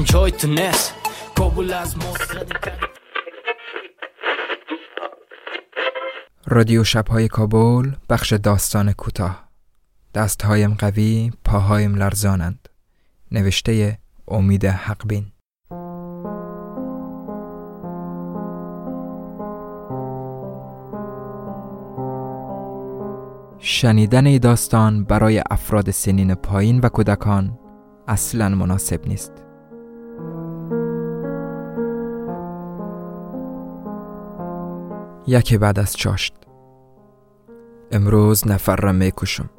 جای تو نست کابل از رادیو شبهای کابل بخش داستان کوتاه. دستهایم قوی پاهایم لرزانند. نوشته امید حقبین. شنیدن داستان برای افراد سنین پایین و کودکان اصلا مناسب نیست. یکی بعد از چاشت. امروز نفر را می‌کشم.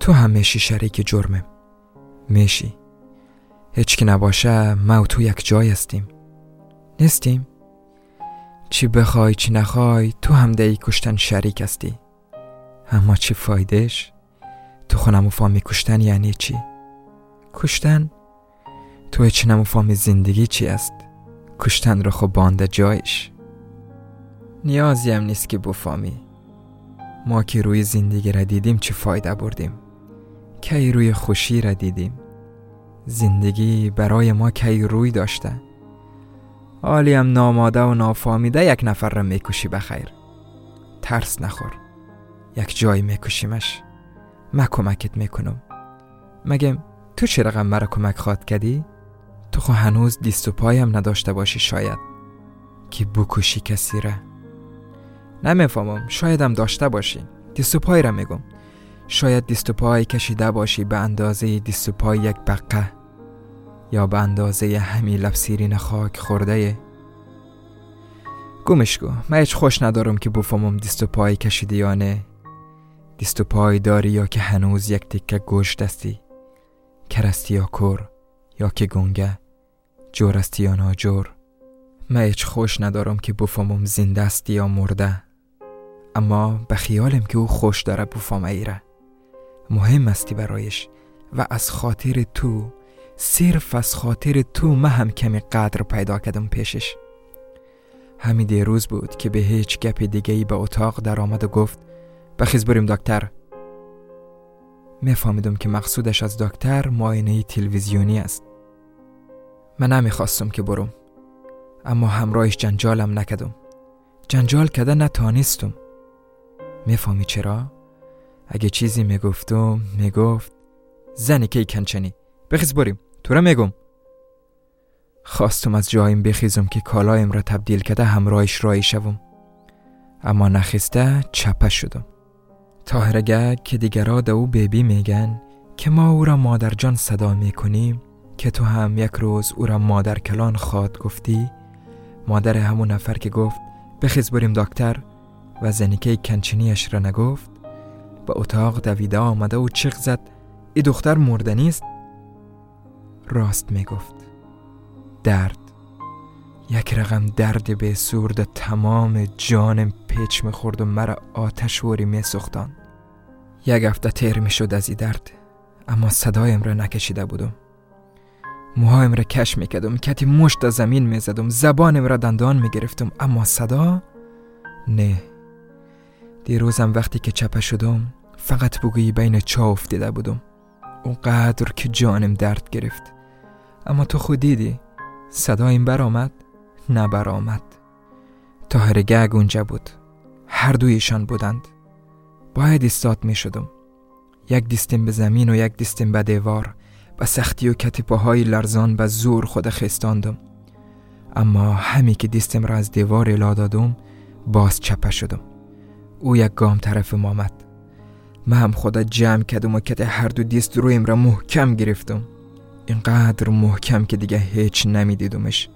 تو هم میشی شریک جرمم میشی. هیچ که نباشه ما و تو یک جای هستیم. نیستیم. چی بخوای چی نخوای تو هم دی کشتن شریک هستی. اما چی فایدهش؟ تو خونم و فامی کشتن یعنی چی؟ کشتن؟ تو هیچ نمو زندگی چی است کشتن رو خب بانده جایش. نیازی هم نیست که بفامی. ما که روی زندگی را دیدیم چه فایده بردیم؟ کی روی خوشی را دیدیم؟ زندگی برای ما کی روی داشته؟ حالی هم ناماده و نافامیده یک نفر را می‌کشی بخیر ترس نخور. یک جایی میکشیمش. ما کمکت می‌کنم. مگه تو چه رقم مرا کمک خواد کردی؟ تو خو هنوز دیست و پایم نداشته باشی شاید. که بکشی کسی را؟ نمی‌فهمم شایدم داشته باشی. دیست و پای را میگم. شاید دیست و پای کشیده باشی به اندازه دیست و پای یک بقه یا به اندازه همی لبسیرین خاک خورده. گمش گو من هیچ خوش ندارم که بفهمم دیست و پای کشیده یا نه. دیست و پای داری یا که هنوز یک تکه گوش دستی کرستی یا کر؟ یا که گنگه؟ جورستی یا ناجور؟ من هیچ خوش ندارم که بفهمم زنده است یا مرده. اما به خیالم که او خوش داره بفهم ایره. مهم استی برایش و از خاطر تو صرف از خاطر تو من هم کمی قدر پیدا کردم پیشش. همین دیروز بود که به هیچ گپ دیگه ای به اتاق در آمد و گفت بخیز بریم دکتر. میفهمیدم که مقصودش از دکتر معاینه تلویزیونی است. من نمی‌خواستم که برم. اما همراهش جنجالم نکدم. جنجال کده نتانستم. می‌فهمی چرا؟ اگه چیزی می‌گفتم می‌گفت. زنی که کنچنی؟ بخیز بریم. تو را میگم. خواستم از جایم بخیزم که کالایم را تبدیل کده همراهش رایی شوم. اما نخسته چپه شدم. تاهرگه که دیگرا او بیبی میگن که ما او را مادر جان صدا می‌کنیم که تو هم یک روز او را مادر کلان خواد گفتی مادر همون نفر که گفت بخیز بریم دکتر. و زنیکه کنچینیش را نگفت. به اتاق دویده آمده و چیغ زد. ای دختر مرده نیست؟ راست می‌گفت. درد. یک رقم درد به سورد تمام جانم پیچ می‌خورد و مرا آتش وری میسوختان یک هفته تیر می‌شد از ای درد اما صدایم را نکشیده بودم. موهایم را کش می‌کردم کتی مشت زمین می‌زدم زبانم را دندان می‌گرفتم اما صدا نه. دیروزم وقتی که چپه شدم فقط بگویی بین چا افتیده بودم. اونقدر که جانم درد گرفت. اما تو خود دیدی صدایم برآمد نه برآمد تاهر گگ اونجا بود. هر دویشان بودند. باید استاد می شدم. یک دیستم به زمین و یک دیستم به دیوار و سختی و کتیپاهای لرزان به زور خود خستاندم اما همی که دیستم را از دیوار الا دادم باز چپه شدم. او یک گام طرف مامد من هم خدا جمع کردم و کت هر دو دیست رویم را محکم گرفتم. اینقدر محکم که دیگه هیچ نمیدیدمش.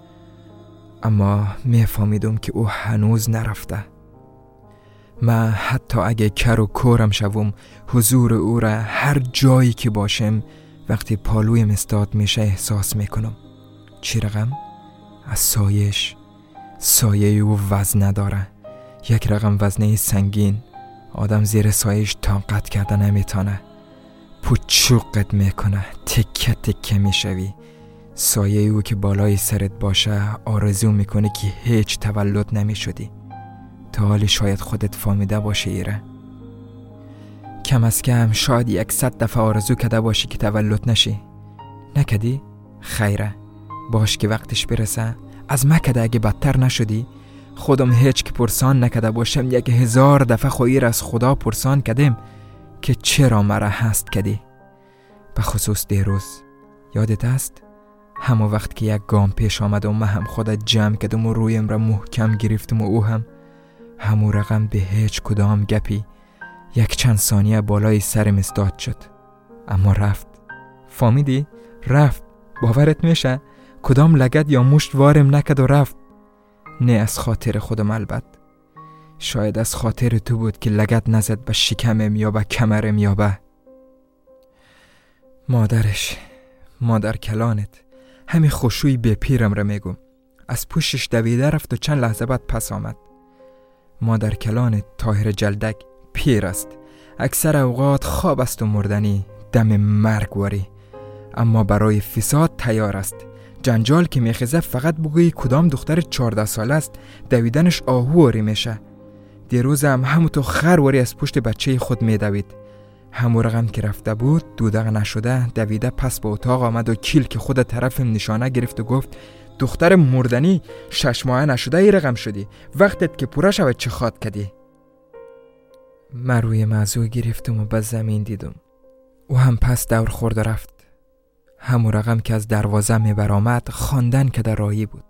اما میفهمیدم که او هنوز نرفته. من حتی اگه کر و کورم شوم حضور او را هر جایی که باشم وقتی پالویم استاد میشه احساس می‌کنم. چی رقم؟ از سایش. سایه او وزن نداره. یک رقم وزنه سنگین. آدم زیر سایش طاقت کرده نمیتانه پوچوقت می‌کنه. تکه تکه می‌شوی. سایه او که بالای سرت باشه آرزو می‌کنه که هیچ تولد نمی شدی تا حالی شاید خودت فامیده باشه ایره. کم از کم شاید یک صد دفعه آرزو کده باشی که تولد نشی. نکدی؟ خیره. باش که وقتش برسه. از مکده اگه بدتر نشدی خودم هیچ که پرسان نکده باشم یک هزار دفعه خویر از خدا پرسان کدیم که چرا مرا هست کدی به خصوص دیروز یادت است؟ همه وقت که یک گام پیش آمد و من هم خودت جمع کدم و رویم را محکم گرفتم و او هم همو رقم به هیچ کدام گپی یک چند ثانیه بالای سرم استاد شد اما رفت فامیدی؟ رفت باورت میشه؟ کدام لگت یا مشت وارم نکد و رفت نه از خاطر خودم البت. شاید از خاطر تو بود که لگت نزد به شکمم یا به کمرم یا به مادرش مادر کلانت. همین خوشوی به پیرم را میگم از پوشش دویده رفت و چند لحظه بعد پس آمد. مادر کلانت تاهر جلدک پیر است. اکثر اوقات خواب است و مردنی دم مرگ واری. اما برای فساد تیار است. جنجال که میخیزه فقط بگوی کدام دختر چارده سال است. دویدنش آهواری میشه دیروز هم همونطور خرواری از پشت بچه خود میدوید. همو رقم که رفته بود دودق نشده دویده پس به اتاق آمد و کیل که خود طرف نشانه گرفت و گفت دختر مردنی شش ماه نشده ای رقم شدی. وقتت که پوره شود چه خواد کدی؟ من روی موضوع گرفتم و به زمین دیدم. او هم پس دور خورده رفت. همو رقم که از دروازه می برآمد خواندن که در راهی بود.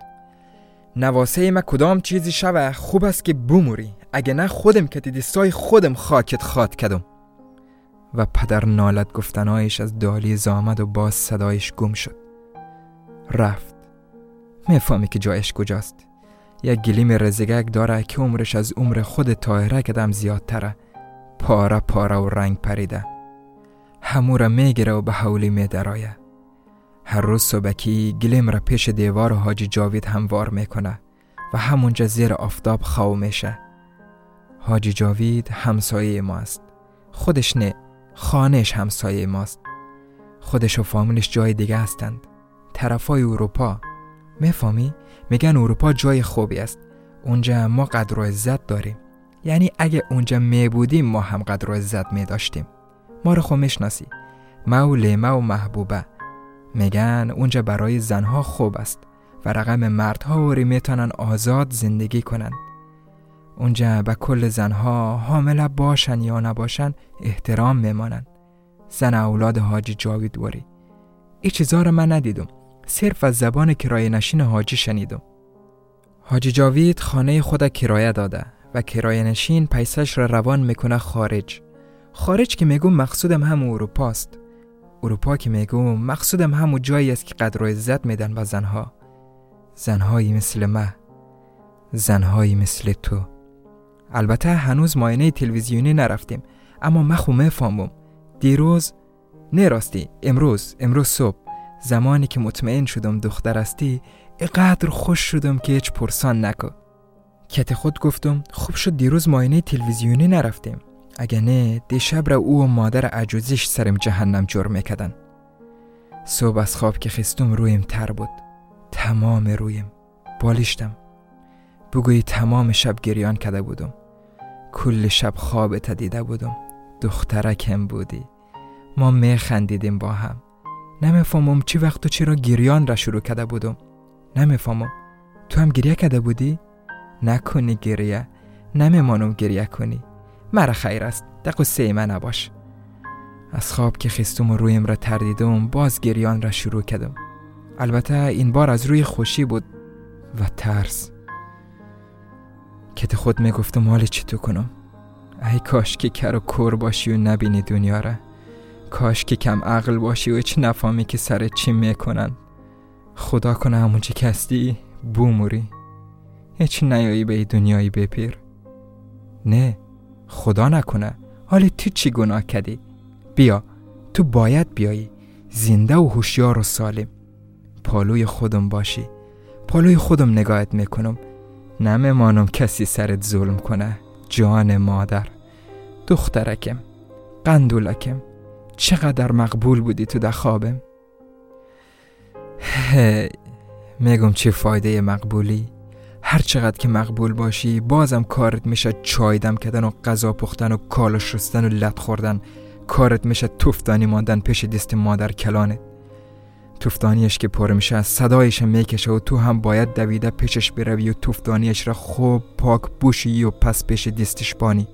نواسه ما کدام چیزی شوه خوب است که بموری اگه نه خودم که دیدی سای خودم خاکت خواد کدم و پدر نالت گفتنایش از دالی زامد و باز صدایش گم شد. رفت. می‌فهمی که جایش کجاست. یک گلیم رزگک داره که عمرش از عمر خود تاهره کدم زیادتره. پاره پاره و رنگ پریده. همو را می‌گیره و به حولی میدرایه هر روز صبحکی گلیم را پیش دیوار حاجی جاوید هموار می‌کنه و همونجا زیر آفتاب خو میشه. حاجی جاوید همسایه ما است. خودش نه خانهش همسایه ماست. خودش و فامیلش جای دیگه هستند. طرفای اروپا. می‌فهمی؟ میگن اروپا جای خوبی است. اونجا ما قدر و عزت داریم. یعنی اگه اونجا می بودیم ما هم قدر و عزت می داشتیم ما رو خو می‌شناسی. ما و لیمه و محبوبه. میگن اونجا برای زنها خوب است و رقم مردها اوری می‌تونن آزاد زندگی کنند اونجا به کل زنها حامله باشن یا نباشن احترام میمانند زن اولاد حاجی جاوید واری ای چیزا رو من ندیدم. صرف از زبان کرایه نشین حاجی شنیدم. حاجی جاوید خانه خود کرایه داده و کرایه نشین پیسش را روان می‌کنه خارج. خارج که میگم مقصودم هم اروپاست. اروپا که میگم مقصودم همو جایی است که قدر و عزت میدن به زنها. زنهایی مثل من زنهایی مثل تو. البته هنوز ماینه تلویزیونی نرفتیم اما من خو می‌فهمم. دیروز نه امروز امروز صبح زمانی که مطمئن شدم دختر استی اقدر خوش شدم که هیچ پرسان نکو. کت خود گفتم خوب شد دیروز ماینه تلویزیونی نرفتیم. اگه نه دیشب را او و مادر عجوزش سرم جهنم جور میکدن صبح از خواب که خستم رویم تر بود. تمام رویم. بالیشتم بگویی تمام شب گریان کده بودم. کل شب خواب دیده بودم. دخترکم بودی. ما میخندیدیم با هم. نمی‌فهمم چی وقت و چرا گریان را شروع کده بودم. نمی‌فهمم. تو هم گریه کده بودی؟ نکنی گریه. نمیمانم گریه کنی. مرا خیر است. سه من نباش. از خواب که خستم و رویم را تردیدم باز گریان را شروع کردم. البته این بار از روی خوشی بود و ترس. که خود می‌گفتم حال چی تو کنم؟ ای کاش که کر و کور باشی و نبینی دنیا را. کاش که کم عقل باشی و هیچ نفامی که سر چی می‌کنن. خدا کنه همونچه که هستی بوموری هیچ نیایی به دنیایی بپیر. نه خدا نکنه. حالی تو چی گناه کردی؟ بیا تو باید بیایی. زنده و هوشیار و سالم. پالوی خودم باشی. پالوی خودم نگاهت می‌کنم. نمیمانم کسی سرت ظلم کنه. جان مادر. دخترکم. قندولکم. چقدر مقبول بودی تو در خوابم میگم چه فایده مقبولی؟ هر چقدر که مقبول باشی بازم کارت میشه چای دم کردن و غذا پختن و کالا شستن و لط خوردن. کارت میشه توفتانی ماندن پیش دست مادر کلانت توفتانیش که پر میشه صدایش می‌کشه و تو هم باید دویده پیشش بروی و توفتانیش را خوب پاک بوشی و پس پیش دستش بانی.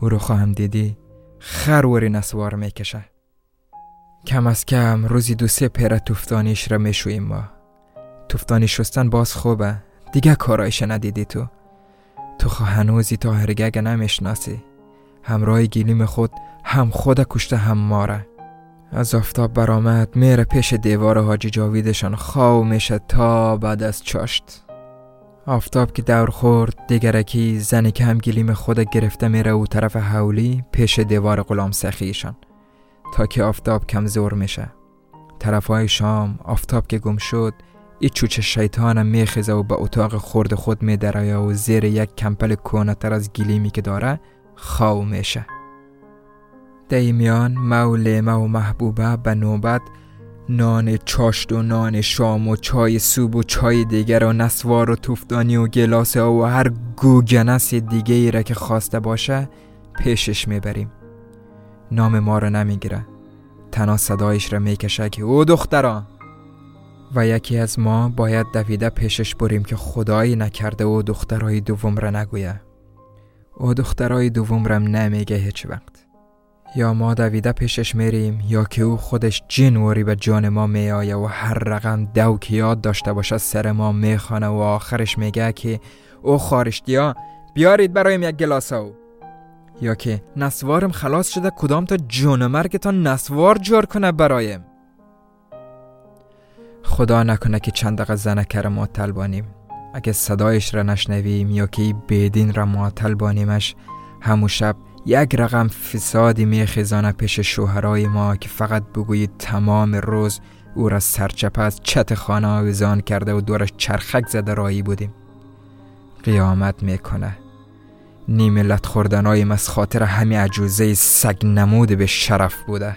او رو خواهم دیدی خروری نسوار می‌کشه. کم از کم روزی دو سه پیره توفتانیش را می‌شویم ما. توفتانی شستن باز خوبه. دیگه کارایش ندیدی تو. تو خواه هنوزی تا هرگگ نمی‌شناسی. همراه گیلیم خود هم خود کشته هم ماره. از آفتاب برآمد میره پیش دیوار حاجی جاویدشان. خواو میشه تا بعد از چاشت. آفتاب که دور خورد دیگرکی زنی که هم گلیم خود گرفته میره او طرف حولی پیش دیوار غلام سخیشان. تا که آفتاب کمزور میشه. طرف های شام آفتاب که گم شد ای چوچه شیطانم میخیزه و به اتاق خورد خود میدره و زیر یک کمپل کونتر از گلیمی که داره خواو میشه. دیمیان مولیمه و محبوبه به نوبت نان چاشت و نان شام و چای سوب و چای دیگر و نسوار و توفتانی و گلاسه و هر گوگنس دیگه ای را که خواسته باشه پیشش می‌بریم. نام ما رو نمی‌گیره. تنها صدایش را می‌کشه که او دختران! و یکی از ما باید دویده پیشش بریم که خدایی نکرده و دخترای دوم را نگویه. او دخترای دوم رم نمیگه هیچ وقت. یا ما دویده پیشش میریم یا که او خودش جنوری به جان ما میآیه و هر رقم دو که یاد داشته باشه سر ما می‌خوانه و آخرش میگه که او خارشتیا بیارید برایم یک گلاس او یا که نسوارم خلاص شده کدام تا جون مرگتان نسوار جور کنه برایم. خدا نکنه که چند دقیقه زنکر ما بانیم. اگه صدایش را نشنویم یا که بیدین را معطل بانیمش همو شب یک رقم فسادی میخیزانه پیش شوهرای ما که فقط بگویید تمام روز او را سرچپه از چت خانه آویزان کرده و دورش چرخک زده رایی بودیم. قیامت می‌کنه. نیملت خوردنایم از خاطر همه عجوزه سگ نمود به شرف بوده.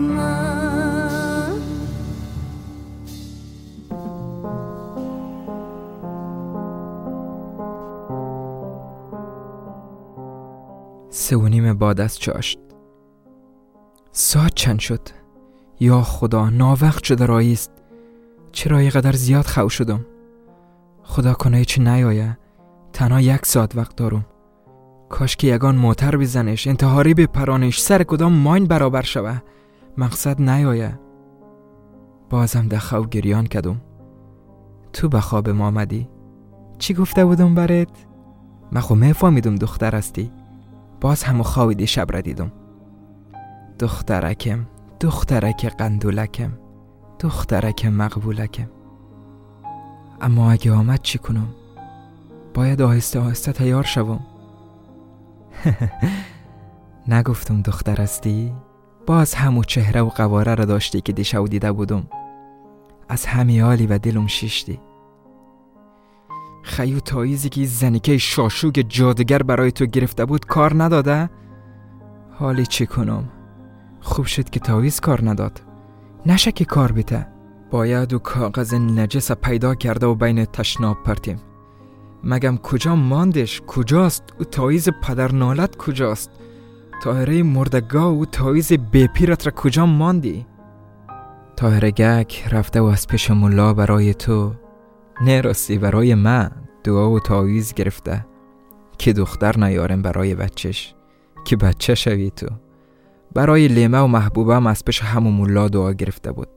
از چاشت. ساعت چند شد؟ یا خدا ناوقت شده راییست چرا قدر زیاد خو شدم؟ خدا کنه چی نیایه. تنها یک ساعت وقت دارم. کاش که یگان موتر بزنش انتحاری به پرانش سر کدام ماین برابر شوه. مقصد نیایه. بازم دخو گریان کدم. تو به خواب ما آمدی. چی گفته بودم برات؟ من خو میفهمیدم دختر هستی. باز همو خوابیدی شب را دیدم. دخترکم دخترک قندولکم دخترک مقبولکم. اما اگه آمد چی کنم؟ باید آهسته آهسته تیار شوم. نگفتم دختر هستی؟ باز همو چهره و قواره را داشتی که دیشب دیده بودم. از همی و دلم شیشتی. خیو تاییزی که زنیکه شاشوگ جادگر برای تو گرفته بود کار نداده؟ حالی چی کنم؟ خوب شد که تاویز کار نداد. نشه که کار بیته. باید و کاغذ نجس پیدا کرده و بین تشناب پرتیم. مگم کجا ماندش؟ کجاست؟ او تاییز پدر نالت کجاست؟ تاهره مردگاه و تاییز بپیرت را کجا ماندی؟ تاهره گک رفته و از پیش ملا برای تو نه راستی برای من دعا و تاویز گرفته که دختر نیارم برای بچش که بچه شوی تو. برای لیمه و محبوبم از پیش همون ملا دعا گرفته بود.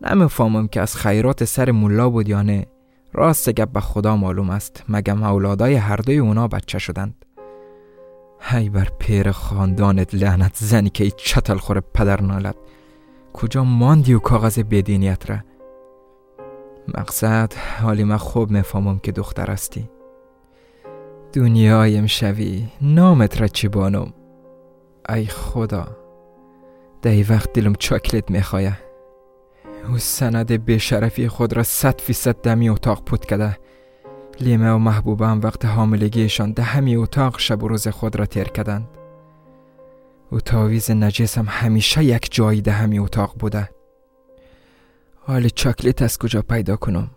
نمی‌فهمم که از خیرات سر ملا بود یا نه. راست گپ به خدا معلوم است مگم اولادای هر دوی اونا بچه شدند. هی بر پیر خاندانت لعنت زنی که ای چتل خوره پدر نالت کجا ماندی و کاغذ بدینیت را؟ مقصد حالی من خوب می‌فهمم که دختر هستی. دنیایم شوی نامت را چی بانم؟ ای خدا ای وقت دلم چاکلت می‌خواه. او سند بشرفی خود را صد فیصد دمی اتاق پود کده لیمه و محبوبه هم وقت حاملگیشان ده همی اتاق شب و روز خود را تیر کدند او تاویز نجس هم همیشه یک جایی ده همی اتاق بوده. حال چاکلت از کجا پیدا کنم؟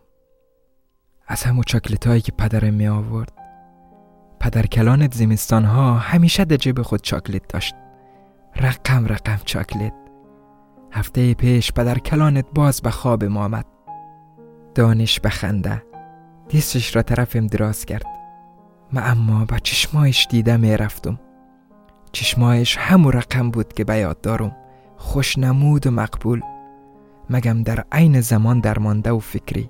از همو چاکلت هایی که پدرم می آورد پدر کلانت زمستان ها همیشه در جیب خود چاکلت داشت. رقم رقم چاکلت هفته پیش پدر کلانت باز به خواب ما آمد. دانش بخنده دیستش را طرفم دراز کرد. ما اما با چشمایش دیده می رفتم. چشمایش همو رقم بود که بیاد دارم. خوش نمود و مقبول. مگم در عین زمان درمانده و فکری.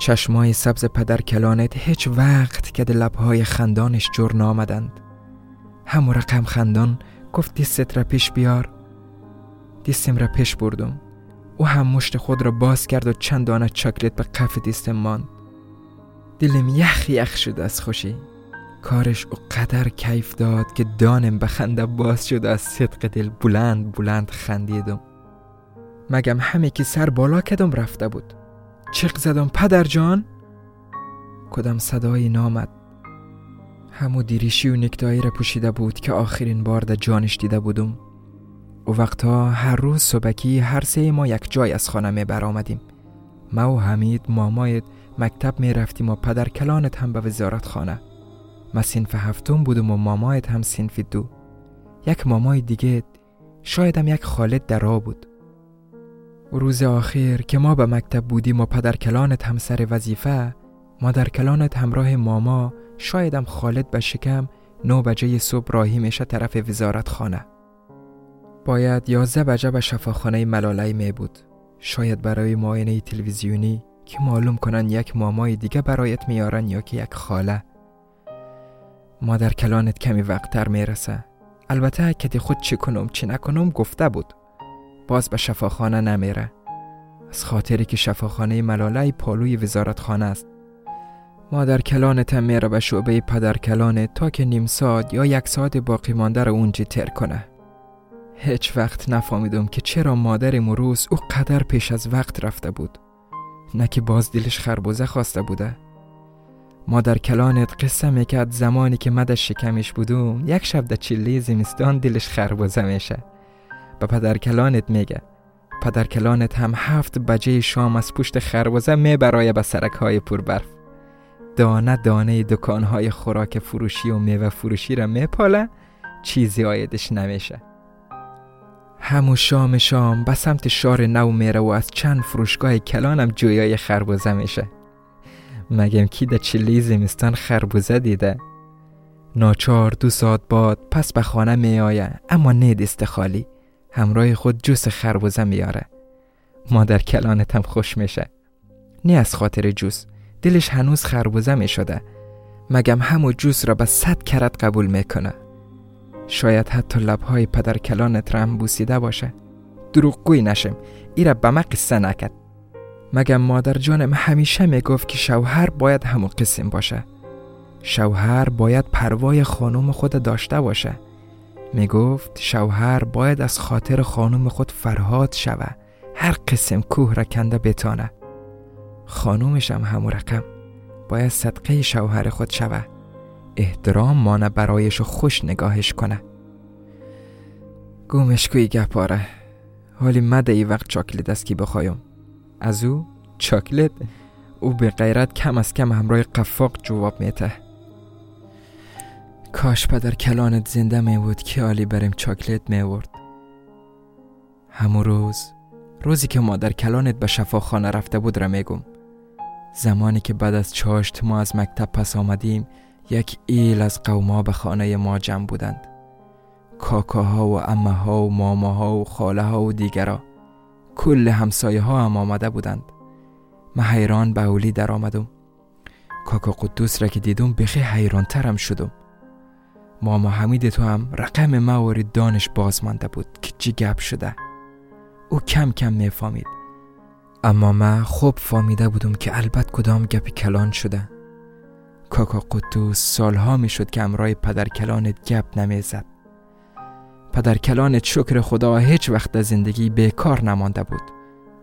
چشمای سبز پدر کلانت هیچ وقت که لبهای خندانش جور نامدند همو رقم خندان گفت دیست را پیش بیار. دیستم را پیش بردم. او هم مشت خود را باز کرد و چند دانه چاکلت به قف دیستم ماند. دلم یخ یخ شد از خوشی. کارش او قدر کیف داد که دانم به خنده باز شد از صدق دل بلند بلند خندیدم. مگم همه که سر بالا کدم رفته بود؟ چق زدم پدر جان. کدام صدایی نامد؟ همو دیریشی و نکتایی را پوشیده بود که آخرین بار در جانش دیده بودم. و وقتا هر روز صبحکی هر سه ما یک جای از خانه می برآمدیم. ما و حمید مامایت مکتب می رفتیم و پدر کلانت هم به وزارت خانه. ما سنف هفتم بودم و مامایت هم سنف دو. یک مامای دیگه شاید هم یک خالد در راه بود. روز آخر که ما به مکتب بودیم و پدر کلانت هم سر وظیفه مادر کلانت همراه ماما شایدم خالد به شکم نو بجه صبح راهی میشه طرف وزارت خانه باید یازده بجه به شفاخانه ملالی می بود. شاید برای معاینه تلویزیونی که معلوم کنن یک مامای دیگه برایت میارن یا که یک خاله. مادر کلانت کمی وقتتر می‌رسه. البته کتی خود چی کنم چی نکنم گفته بود. باز به شفاخانه نمیره. از خاطری که شفاخانه ملالی پالوی وزارت خانه است. مادر کلانت هم میره به شعبه پدر کلانت تا که نیم ساعت یا یک ساعت باقی مانده رو اونجی تر کنه. هیچ وقت نفهمیدم که چرا مادر مروس او قدر پیش از وقت رفته بود. نه که باز دلش خربوزه خواسته بوده. مادر کلانت قصه می‌کرد زمانی که مدش شکمش بودم یک شب در چله زمستان دلش خربوزه میشه. به پدر کلانت میگه. پدر کلانت هم هفت بجه شام از پشت خربوزه میبرای به سرک های پر برف دانه دانه دکان های خوراک فروشی و میوه فروشی را میپاله چیزی آیدش نمیشه. همو شام شام به سمت شار نو میره و از چند فروشگاه کلانم جویای خربوزه میشه. مگم کی در چلی زمستان خربوزه دیده؟ ناچار دو ساعت بعد پس به خانه میآیه اما نیدست خالی همراه خود جوس خربوزه میاره مادر کلانتم خوش میشه. نه از خاطر جوس دلش هنوز خربوزه می‌شده مگم همو جوس را به صد کرت قبول می‌کنه. شاید حتی لبهای پدر کلانت را هم بوسیده باشه. دروغگوی نشم ایره به ما قصه نکد مگم مادر جانم همیشه می‌گفت که شوهر باید همو قسم باشه. شوهر باید پروای خانم خود داشته باشه. می‌گفت شوهر باید از خاطر خانم خود فرهاد شوه هر قسم کوه را کنده بتانه. خانومش هم همو رقم. باید صدقه شوهر خود شوه احترام مانه برایش خوش نگاهش کنه. گومش کوی گپاره حالی مده ای وقت چاکلت است کی بخوایم. از او؟ چاکلت؟ او به غیرت کم از کم همراه قفاق جواب میته کاش پدر کلانت زنده می بود که عالی بریم چاکلت می ورد همون روز روزی که مادر کلانت به شفاخانه رفته بود را میگم زمانی که بعد از چاشت ما از مکتب پس آمدیم یک ایل از قوما به خانه ما جمع بودند. کاکاها و امه ها و ماماها و خاله ها و دیگرا. کل همسایه ها هم آمده بودند. من حیران به اولی در آمدم. کاکا قدوس را که دیدم بخی حیران ترم شدم. ماما حمید تو هم رقم موارد دانش باز مانده بود که چی گپ شده. او کم کم می‌فهمید اما من خوب فهمیده بودم که البته کدام گپ کلان شده. کاکا قطوس سالها می‌شد که امرای پدر کلانت گپ نمی‌زد. پدر کلانت شکر خدا هیچ وقت از زندگی بیکار نمانده بود.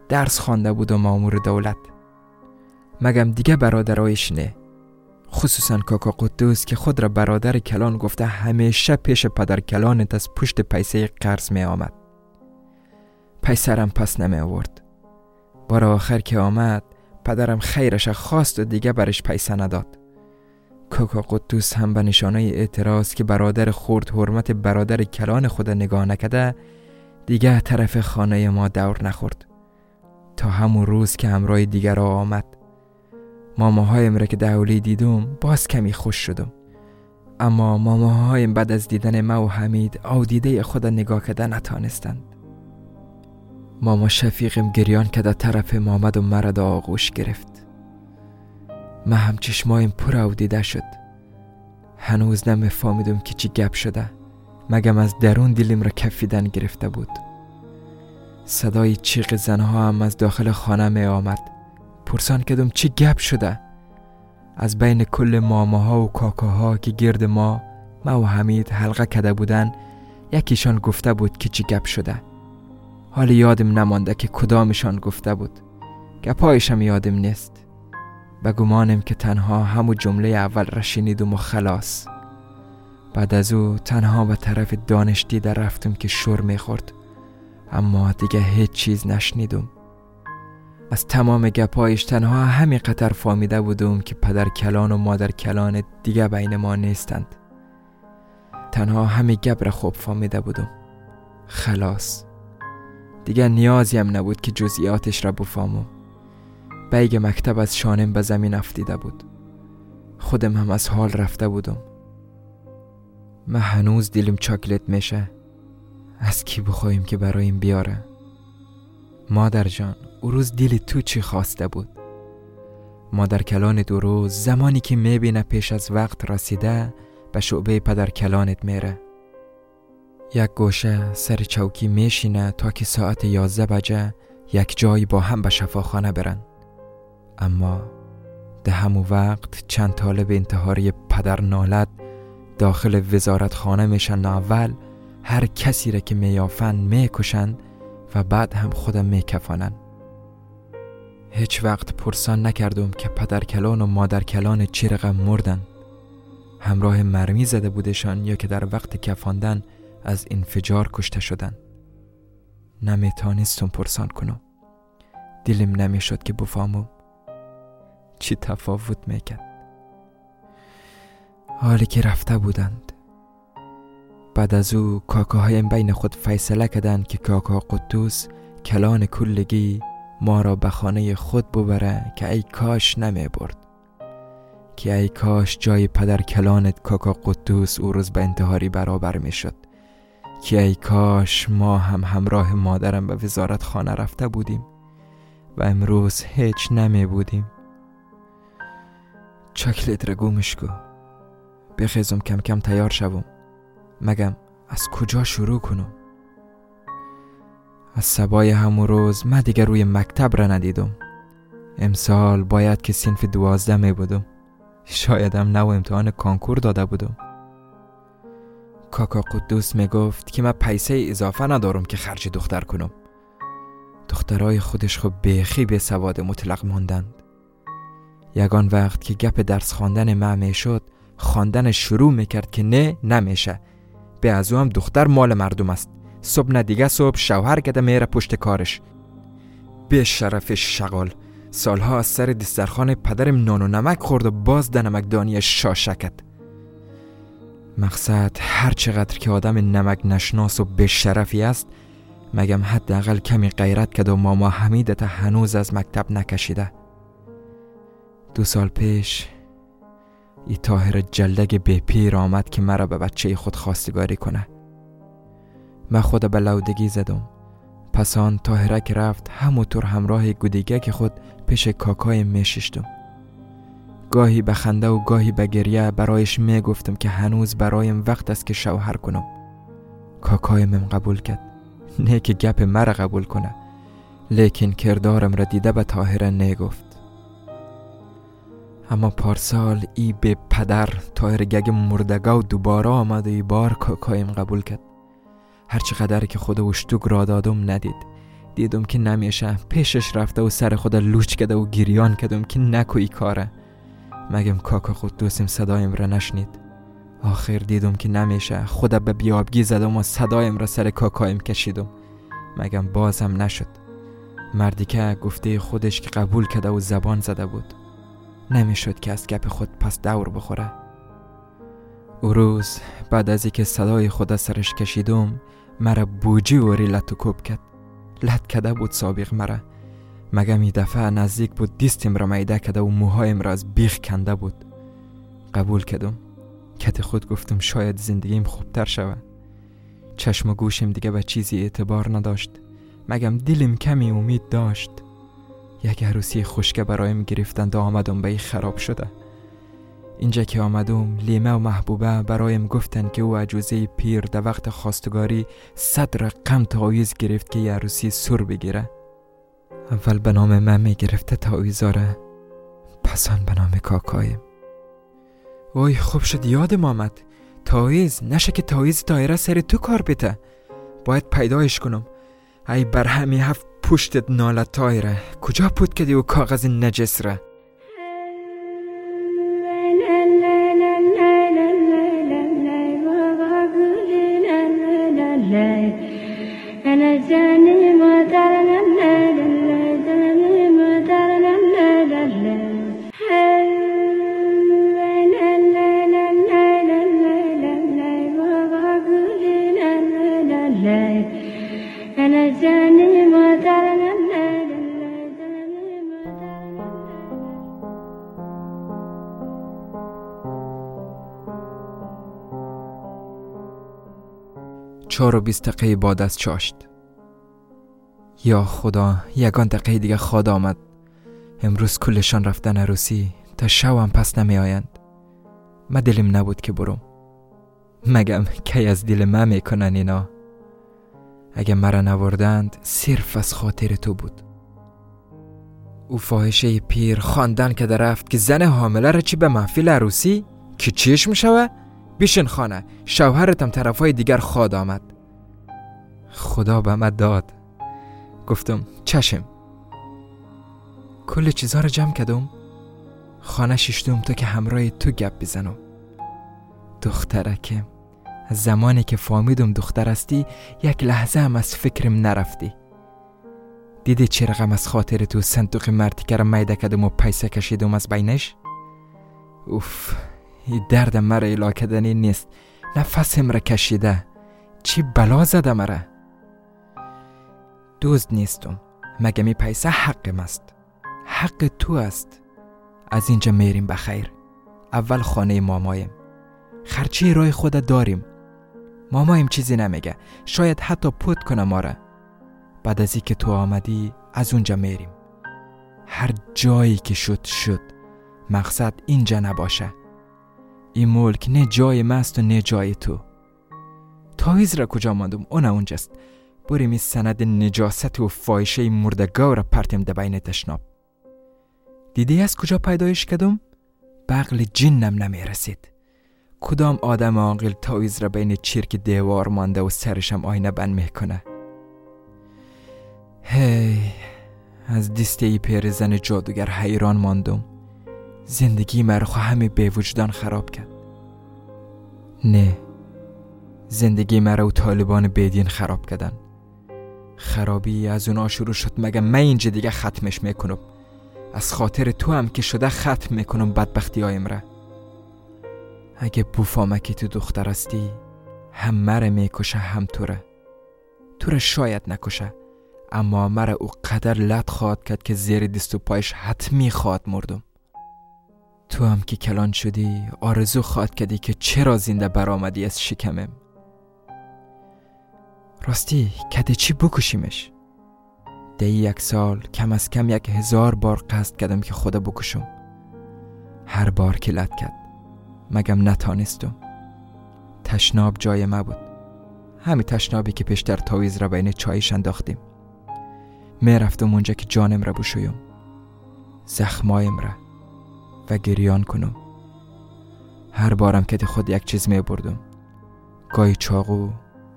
درس خوانده بود و مامور دولت. مگم دیگه برادرایش نه. خصوصا کاکا قدوس که خود را برادر کلان گفته همیشه پیش پدر کلانت از پشت پیسه قرض می آمد. پیسرم پس نمی آورد. بار آخر که آمد پدرم خیرش خواست و دیگه برش پیسه نداد. کاکا قدوس هم به نشانه اعتراض که برادر خورد حرمت برادر کلان خود نگاه نکده دیگه طرف خانه ما دور نخورد. تا همون روز که همراه دیگر آمد. ماماهایم را که دولی دیدم باز کمی خوش شدم. اما ماماهایم بعد از دیدن ما و حمید او دیده خود نگاه کده نتانستند. ماما شفیقم گریان که طرف مامد و مرد آغوش گرفت. من هم چشمایم پر او دیده شد. هنوز نمیفهمیدم که چی گپ شده. مگم از درون دلم را کفیدن گرفته بود. صدای چیق زنها هم از داخل خانه می آمد پرسان کدم چی گپ شده. از بین کل ماماها و کاکاها که گرد ما ما و حمید حلقه کده بودن یکیشان گفته بود که چی گپ شده. حال یادم نمانده که کدامشان گفته بود. گپایشم یادم نیست. و گمانم که تنها همو جمله اول را شنیدم و خلاص. بعد از او تنها به طرف دانش دیده رفتم که شور می‌خورد. اما دیگه هیچ چیز نشنیدم. از تمام گپایش تنها همین قطر فامیده بودم که پدر کلان و مادر کلان دیگه بین ما نیستند. تنها همین گپ را خوب فامیده بودم. خلاص. دیگه نیازی هم نبود که جزئیاتش را بفهمم. بیگ مکتب از شانم به زمین افتیده بود. خودم هم از حال رفته بودم. من هنوز دلم چاکلت میشه. از کی بخوایم که برایم بیاره؟ مادر جان. او روز دل تو چی خواسته بود؟ مادر کلان دو روز زمانی که می‌بینه پیش از وقت رسیده به شعبه پدر کلانت میره. یک گوشه سر چوکی میشینه تا که ساعت یازده بجه یک جایی با هم به شفاخانه برن. اما ده همو وقت چند طالب انتحاری پدر نالد داخل وزارت خانه میشن اول هر کسی را که میافن می‌کشن و بعد هم خودم میکفانن. هیچ وقت پرسان نکردم که پدر کلان و مادر کلان چی رقم مردن. همراه مرمی زده بودشان یا که در وقت کفاندن از انفجار کشته شدن. نمیتانستم پرسان کنم. دلم نمی‌شد که بفهمم چی تفاوت می‌کرد. حالی که رفته بودند. بعد از او کاکاهایم بین خود فیصله کردند که کاکا قدوس کلان کلگی ما را به خانه خود ببره که ای کاش نمی برد که ای کاش جای پدر کلانت کاکا قدوس او روز به انتحاری برابر می شد که ای کاش ما هم همراه مادرم به وزارت خانه رفته بودیم و امروز هیچ نمی بودیم چاکلت را گومش کو بخیزم کم کم تیار شوم. مگم از کجا شروع کنم؟ از صبای همون روز من دیگه روی مکتب را ندیدم. امسال باید که صنف دوازده می بودم. شایدم نو امتحان کانکور داده بودم. کاکا قدوس می گفت که من پیسه اضافه ندارم که خرج دختر کنم. دخترای خودش خب بیخی به سواد مطلق ماندند. یگان وقت که گپ درس خواندن معمه شد خواندن شروع می‌کرد که نه نمیشه. به از هم دختر مال مردم است. صبح دیگه صبح شوهر کده میره پشت کارش. به شرفش شغال سالها از سر دسترخان پدرم نان و نمک خورد و باز ده نمکدانی شاشکت. مقصد هر چقدر که آدم نمک نشناس و به شرفی است مگم حداقل کمی غیرت کد و ماما حمیدت هنوز از مکتب نکشیده. دو سال پیش ای تاهر جلدگ به پیر آمد که مرا به بچه خود خواستگاری کنه. من خود به لودگی زدم. پس آن تاهرک رفت همونطور همراه که خود پیش کاکای میششتم گاهی به خنده و گاهی به گریه برایش می‌گفتم که هنوز برایم وقت است که شوهر کنم. کاکای من قبول کرد. نه که گپ مرا قبول کنه لیکن کردارم را دیده به تاهره نگفت. اما پارسال ای به پدر تاهر گگ مردگا و دوباره آمد و ای بار کاکایم قبول کرد. هرچقدر که خود اشتوگ را دادم ندید. دیدم که نمیشه. پیشش رفته و سر خود لوچ کده و گریان کدم که نکوی کاره. مگم کاکا خود دوستیم صدایم را نشنید. آخر دیدم که نمیشه. خود به بیابگی زدم و صدایم را سر کاکایم کشیدم. مگم بازم نشد. مردی که گفته خودش که قبول کده و زبان زده بود. نمی‌شد که از گپ خود پس دور بخوره. او روز بعد از اینکه صدای خود سرش کشیدم مرا بوجی وری لطو کوب کرد. لط کده بود سابق مرا. مگم این دفعه نزدیک بود دیستیم را میده کده و موهایم را از بیخ کنده بود. قبول کدم کت خود گفتم شاید زندگیم خوبتر شود. چشم و گوشم دیگه به چیزی اعتبار نداشت. مگم دلم کمی امید داشت. یک عروسی خشکه برایم گرفتند و آمدم به خراب شده. اینجا که آمدم لیمه و محبوبه برایم گفتند که او عجوزه پیر در وقت خواستگاری صد رقم تعویز گرفت که عروسی سر بگیره. اول به نام من می گرفته تعویزاره پس آن به نام کاکایم اوی خوب شد یادم آمد. تایز نشه که تایز دایره سر تو کار بیته باید پیدایش کنم. ای بر همی هفت پشتت نالت تایره. کجا پود کدی و کاغذ نجس ره چهار و بیست دقیقه بعد از چاشت. یا خدا یگان دقیقه دیگه خواد آمد. امروز کلشان رفتن عروسی تا شو هم پس نمی آیند ما دلم نبود که برم. مگم کی از دل ما می‌کنن اینا؟ اگه مرا نوردند صرف از خاطر تو بود. او فاحشه پیر خواندن که در رفت که زن حامله را چی به محفل عروسی؟ که چیش می‌شوه بیشن خانه شوهرتم طرفای دیگر خواد آمد. خدا به من داد. گفتم چشم. کل چیزها رو جمع کردم خانه ششتم تا که همراه تو گپ بزنم. دخترکم زمانی که فهمیدم دختر هستی یک لحظه هم از فکرم نرفتی. دیدی چه رقم از خاطر تو صندوق مرتیکه میده کدم و پیسه کشیدم از بینش؟ اوف. درد مرا الا کدنی نیست. نفسم را کشیده. چی بلا زده مرا. دوست نیستم. مگه می پیسه حقم است؟ حق تو است. از اینجا میریم بخیر. اول خانه مامایم. خرچی رای خود داریم. مامایم چیزی نمیگه. شاید حتی پود کنه ما بعد از که تو آمدی از اونجا میریم. هر جایی که شد شد. مقصد اینجا نباشه. این ملک نه جای مست و نه جای تو. تایز را کجا ماندم؟ اون اونجاست. بریم این سند نجاست و فایشه مردگاه را پرتیم ده بین تشناب. دیدی از کجا پیدایش کدم؟ بغل جنم نمی رسید کدام آدم عاقل تایز را بین چرک دیوار مانده و سرشم آینه بند می‌کنه؟ هی از دسته ای پیر زن جادوگر حیران ماندم. زندگی مرا همه به وجدان خراب کرد. نه زندگی مرا و طالبان بیدین خراب کردن. خرابی از اونا شروع شد مگه من اینجا دیگه ختمش می‌کنم؟ از خاطر تو هم که شده ختم می‌کنم بدبختی هایم را اگه بوفامکی تو دختر هستی هم مره می‌کشه هم تو را تو را شاید نکشه اما مرا او قدر لط خواهد کرد که زیر دست و پایش حتمی خواهد مردم. تو هم که کلان شدی آرزو خواهد کردی که چرا زنده برآمدی از شکمم؟ راستی کده چی بکشیمش؟ ده یک سال کم از کم یک هزار بار قصد کردم که خدا بکشم. هر بار که لد کرد مگم نتانستم. تشناب جای ما بود. همین تشنابی که پیشتر تاویز را بین چایش انداختیم. می رفتم اونجا که جانم را بشویم. زخمایم را. و گریان کنم. هر بارم که خود یک چیز می بردم. گاهی چاقو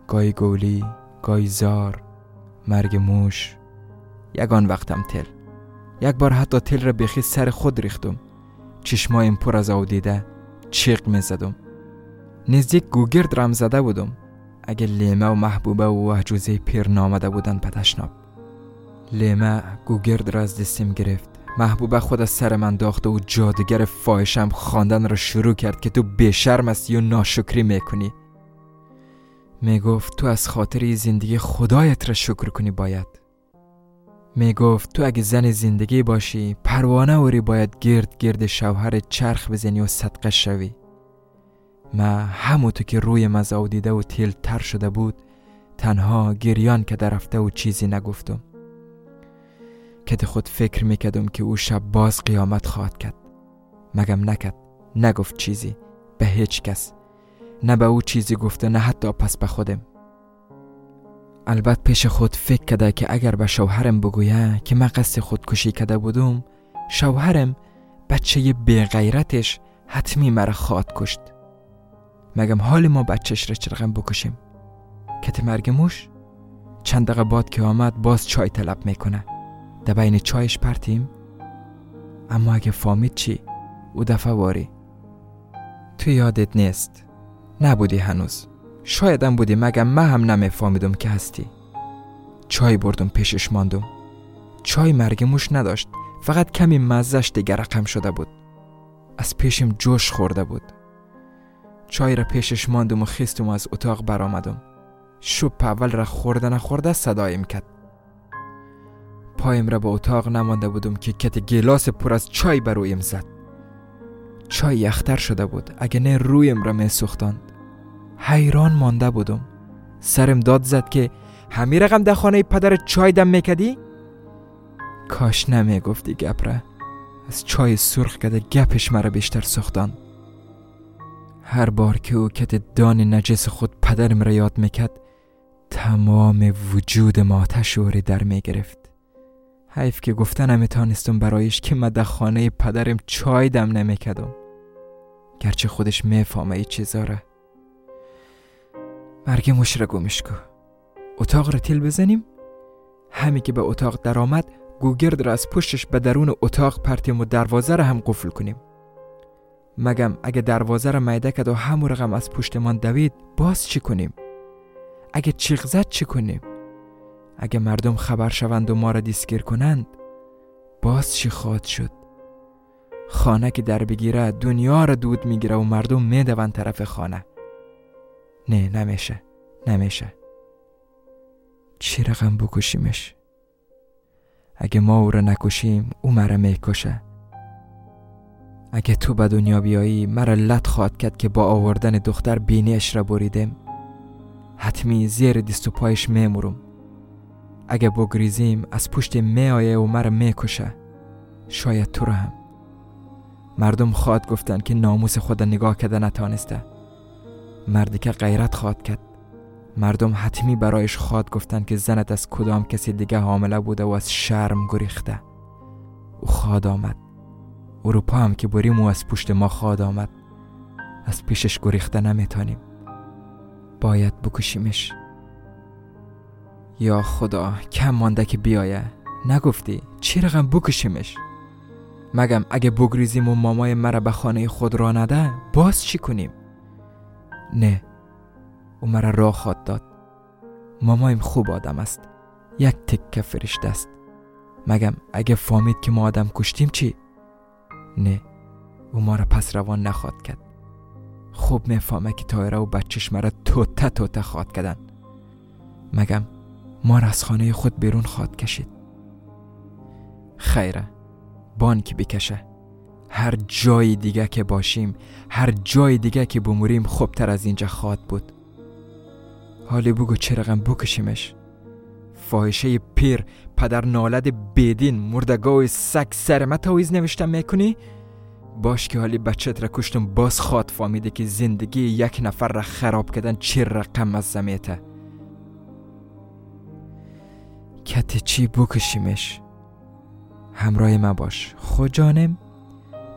گاهی گولی گاهی زار مرگ موش. یگان وقتم تل. یک بار حتی تل را بخی سر خود ریختم. چشمایم پر از آو دیده چیق می زدم. نزدیک گوگرد رم زده بودم. اگه لیمه و محبوبه و وحجوزه پیر نامده بودن به تشناب لیمه گوگرد را از دستیم گرفت. محبوبه خود از سر من داخته و جادوگر فایشم خواندن را شروع کرد که تو بشرم هستی و ناشکری می‌کنی. می‌گفت تو از خاطر زندگی خدایت را شکر کنی باید. می‌گفت تو اگه زن زندگی باشی پروانه اوری باید گرد گرد شوهر چرخ بزنی و صدقه شوی. ما همونطور که روی مزاو دیده و تیل تر شده بود تنها گریان که درفته و چیزی نگفتم. که خود فکر می‌کردم که او شب باز قیامت خواهد کرد. مگم نکد نگفت چیزی. به هیچ کس. نه به او چیزی گفته نه حتی پس به خودم. البته پیش خود فکر کرده که اگر به شوهرم بگویه که من قصد خودکشی کرده بودم شوهرم بچه غیرتش حتمی مرا خواد کشت. مگم حال ما بچهش را چرغم بکشیم. کت مرگ موش چند دقیقه بعد که آمد باز چای طلب می‌کنه در بین چایش پرتیم. اما اگه فامید چی؟ او دفعه واری. تو یادت نیست. نبودی هنوز. شایدم بودی مگم من هم نمیفهمیدم که هستی. چای بردم پیشش ماندم. چای مرگ موش نداشت. فقط کمی مزش دیگر رقم شده بود. از پیشم جوش خورده بود. چای را پیشش ماندم و خیستم و از اتاق برآمدم. شب اول را خورده نخورده صدایم کرد. پایم را به اتاق نمانده بودم که کت گلاس پر از چای برویم زد. چای یختر شده بود اگه نه رویم را می سوختاند. حیران مانده بودم. سرم داد زد که همی رقم در خانه پدر چای دم میکدی؟ کاش نمی گفتی گپره از چای سرخ کده گپش مرا بیشتر سوختان هر بار که او کت دان نجس خود پدرم را یاد میکد تمام وجود ما تشوری در می‌گرفت حیف که گفته نمیتانستم برایش که من در خانه پدرم چای دم نمیکدم. گرچه خودش می‌فهمه ای چیزا را. مرگ مش را گمش کو اتاق را تیل بزنیم؟ همی که به اتاق درآمد گوگرد را از پشتش به درون اتاق پرتیم و دروازه را هم قفل کنیم. مگم اگه دروازه را میده کد و همو رقم از پشتمان دوید باز چی کنیم؟ اگه چیغ زد چی کنیم؟ اگه مردم خبر شوند و ما را دیسکیر کنند باز چی خواهد شد؟ خانه که در بگیره دنیا را دود می‌گیره و مردم می‌دوند طرف خانه. نه نمیشه نمیشه. چی رقم بکشیمش؟ اگه ما او را نکشیم او مرا می‌کشه. اگه تو به دنیا بیایی مرا لط خواهد کرد که با آوردن دختر بینیش را بریدم حتمی زیر دست و پایش میمورم اگه بگریزیم از پشت می آیه و مرا می‌کشه. شاید تو را هم. مردم خواهد گفتن که ناموس خود نگاه کرده نتانسته مردی که غیرت خواهد کرد. مردم حتمی برایش خواهد گفتن که زنت از کدام کسی دیگه حامله بوده و از شرم گریخته. او خواهد آمد. اروپا هم که بریم و از پشت ما خواهد آمد. از پیشش گریخته نمیتانیم باید بکشیمش. یا خدا کم مانده که بیایه. نگفتی چی رقم بکشیمش؟ مگم اگه بگریزیم و مامای مرا به خانه خود را نده باز چی کنیم؟ نه او مرا راه خواد داد. مامایم خوب آدم است. یک تکه فرشته است. مگم اگه فامید که ما آدم کشتیم چی؟ نه او ما را پس روان نخواد کرد. خوب می‌فهمه که تایره و بچش مرا توته توته خواد کردن. مگم ما از خانه خود بیرون خواد کشید. خیره بانک بکشه. هر جای دیگه که باشیم هر جای دیگه که بموریم خوبتر از اینجا خواد بود. حالی بگو چه رقم بکشیمش. فاحشه پیر پدر نالد بدین مردگاه سگ سر ما تاویز نوشتم می‌کنی؟ باش که حالی بچت را کشتم باز خواد فامیده که زندگی یک نفر را خراب کردن چه رقم از زمیته کت چی بکشیمش؟ همراه ما باش. خوجانم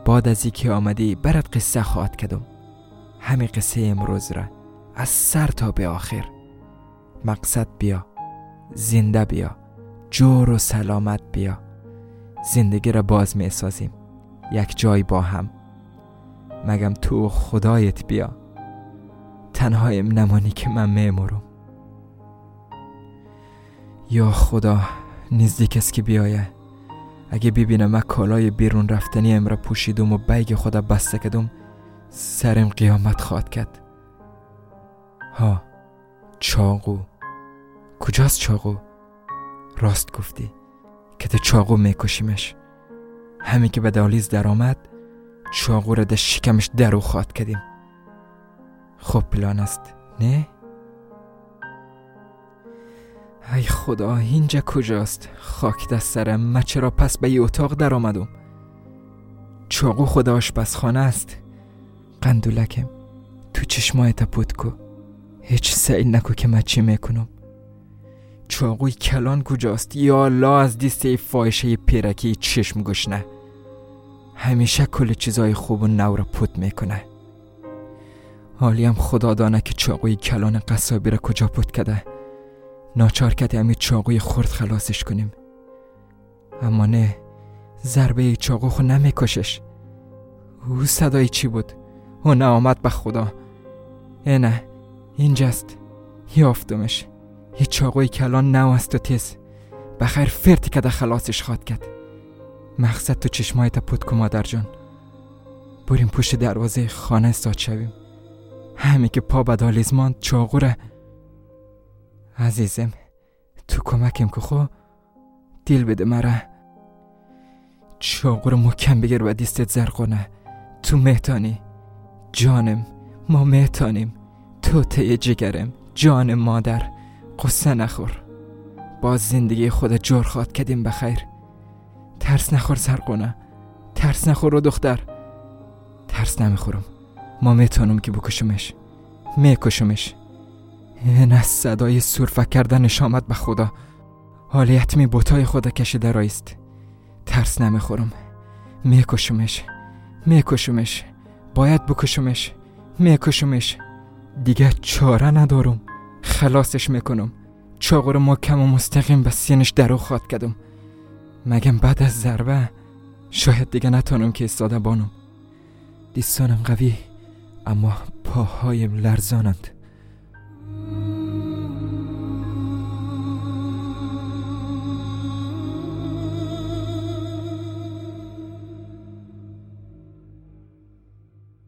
بعد از که آمدی برات قصه خواهد کدم همین قصه امروز را از سر تا به آخر. مقصد بیا. زنده بیا. جور و سلامت بیا. زندگی را باز می سازیم. یک جای با هم. مگم تو خدایت بیا. تنهایم نمانی که من میمرم یا خدا نزدیک است که بیایه. اگه ببینم من کالای بیرون رفتنی ام را پوشیدم و bag خوده بسته کدم سرم قیامت خواهد کرد. ها چاقو. کجاست چاقو؟ راست گفتی که تو چاقو میکشیمش. همین که به دالیز در آمد چاقو را در شکمش درو خواهد کردیم خب پلان است. نه؟ ای خدا اینجا کجاست؟ خاک دست سرم من چرا پس به یه اتاق در آمدم؟ چاقو خدا آشپزخانه است. قندولکم تو چشمایت پود کو. هیچ سعی نکو که من چی می‌کنم. چاقوی کلان کجاست؟ یا الله از دیسته فایشه پیرکی چشم گشنه. همیشه کل چیزای خوب و نو را پود می‌کنه. حالیم خدا دانه که چاقوی کلان قصابی را کجا پود کده ناچار کده امی چاقوی خورد خلاصش کنیم. اما نه ضربه چاقو خو نمیکشش. او صدای چی بود؟ او نه آمد به خدا. نه اینجاست. یافتمش. یه چاقوی کلان نو است و تیز. بخیر فرتی کده خلاصش خواد کرد. مقصد تو چشمایت پود که مادر جان بریم پشت دروازه خانه استاد شویم. همی که پا بدالیز ماند چاقوره عزیزم تو کمکم که خو دیل بده مرا. چاقو رو محکم بگیر و دیستت زرقونه تو مهتانی. جانم ما مهتانیم. تو ته جگرم. جان مادر. قصه نخور. باز زندگی خود جور خواد کدیم بخیر. ترس نخور سرقونه ترس نخور و دختر. ترس نمی‌خورم. ما می‌تونم که بکشمش. میکشمش. این از صدای سرفک کردنش آمد به خدا. حالی حتمی بوتای خدا کشیده رایست ترس نمی‌خورم. میکشمش. میکشمش. باید بکشمش. میکشمش. دیگه چاره ندارم. خلاصش می‌کنم. چاقو رو محکم و مستقیم به سینش درو خواد کردم مگم بعد از ضربه شاید دیگه نتانم که استاده بانم. دیستانم قوی اما پاهایم لرزانند.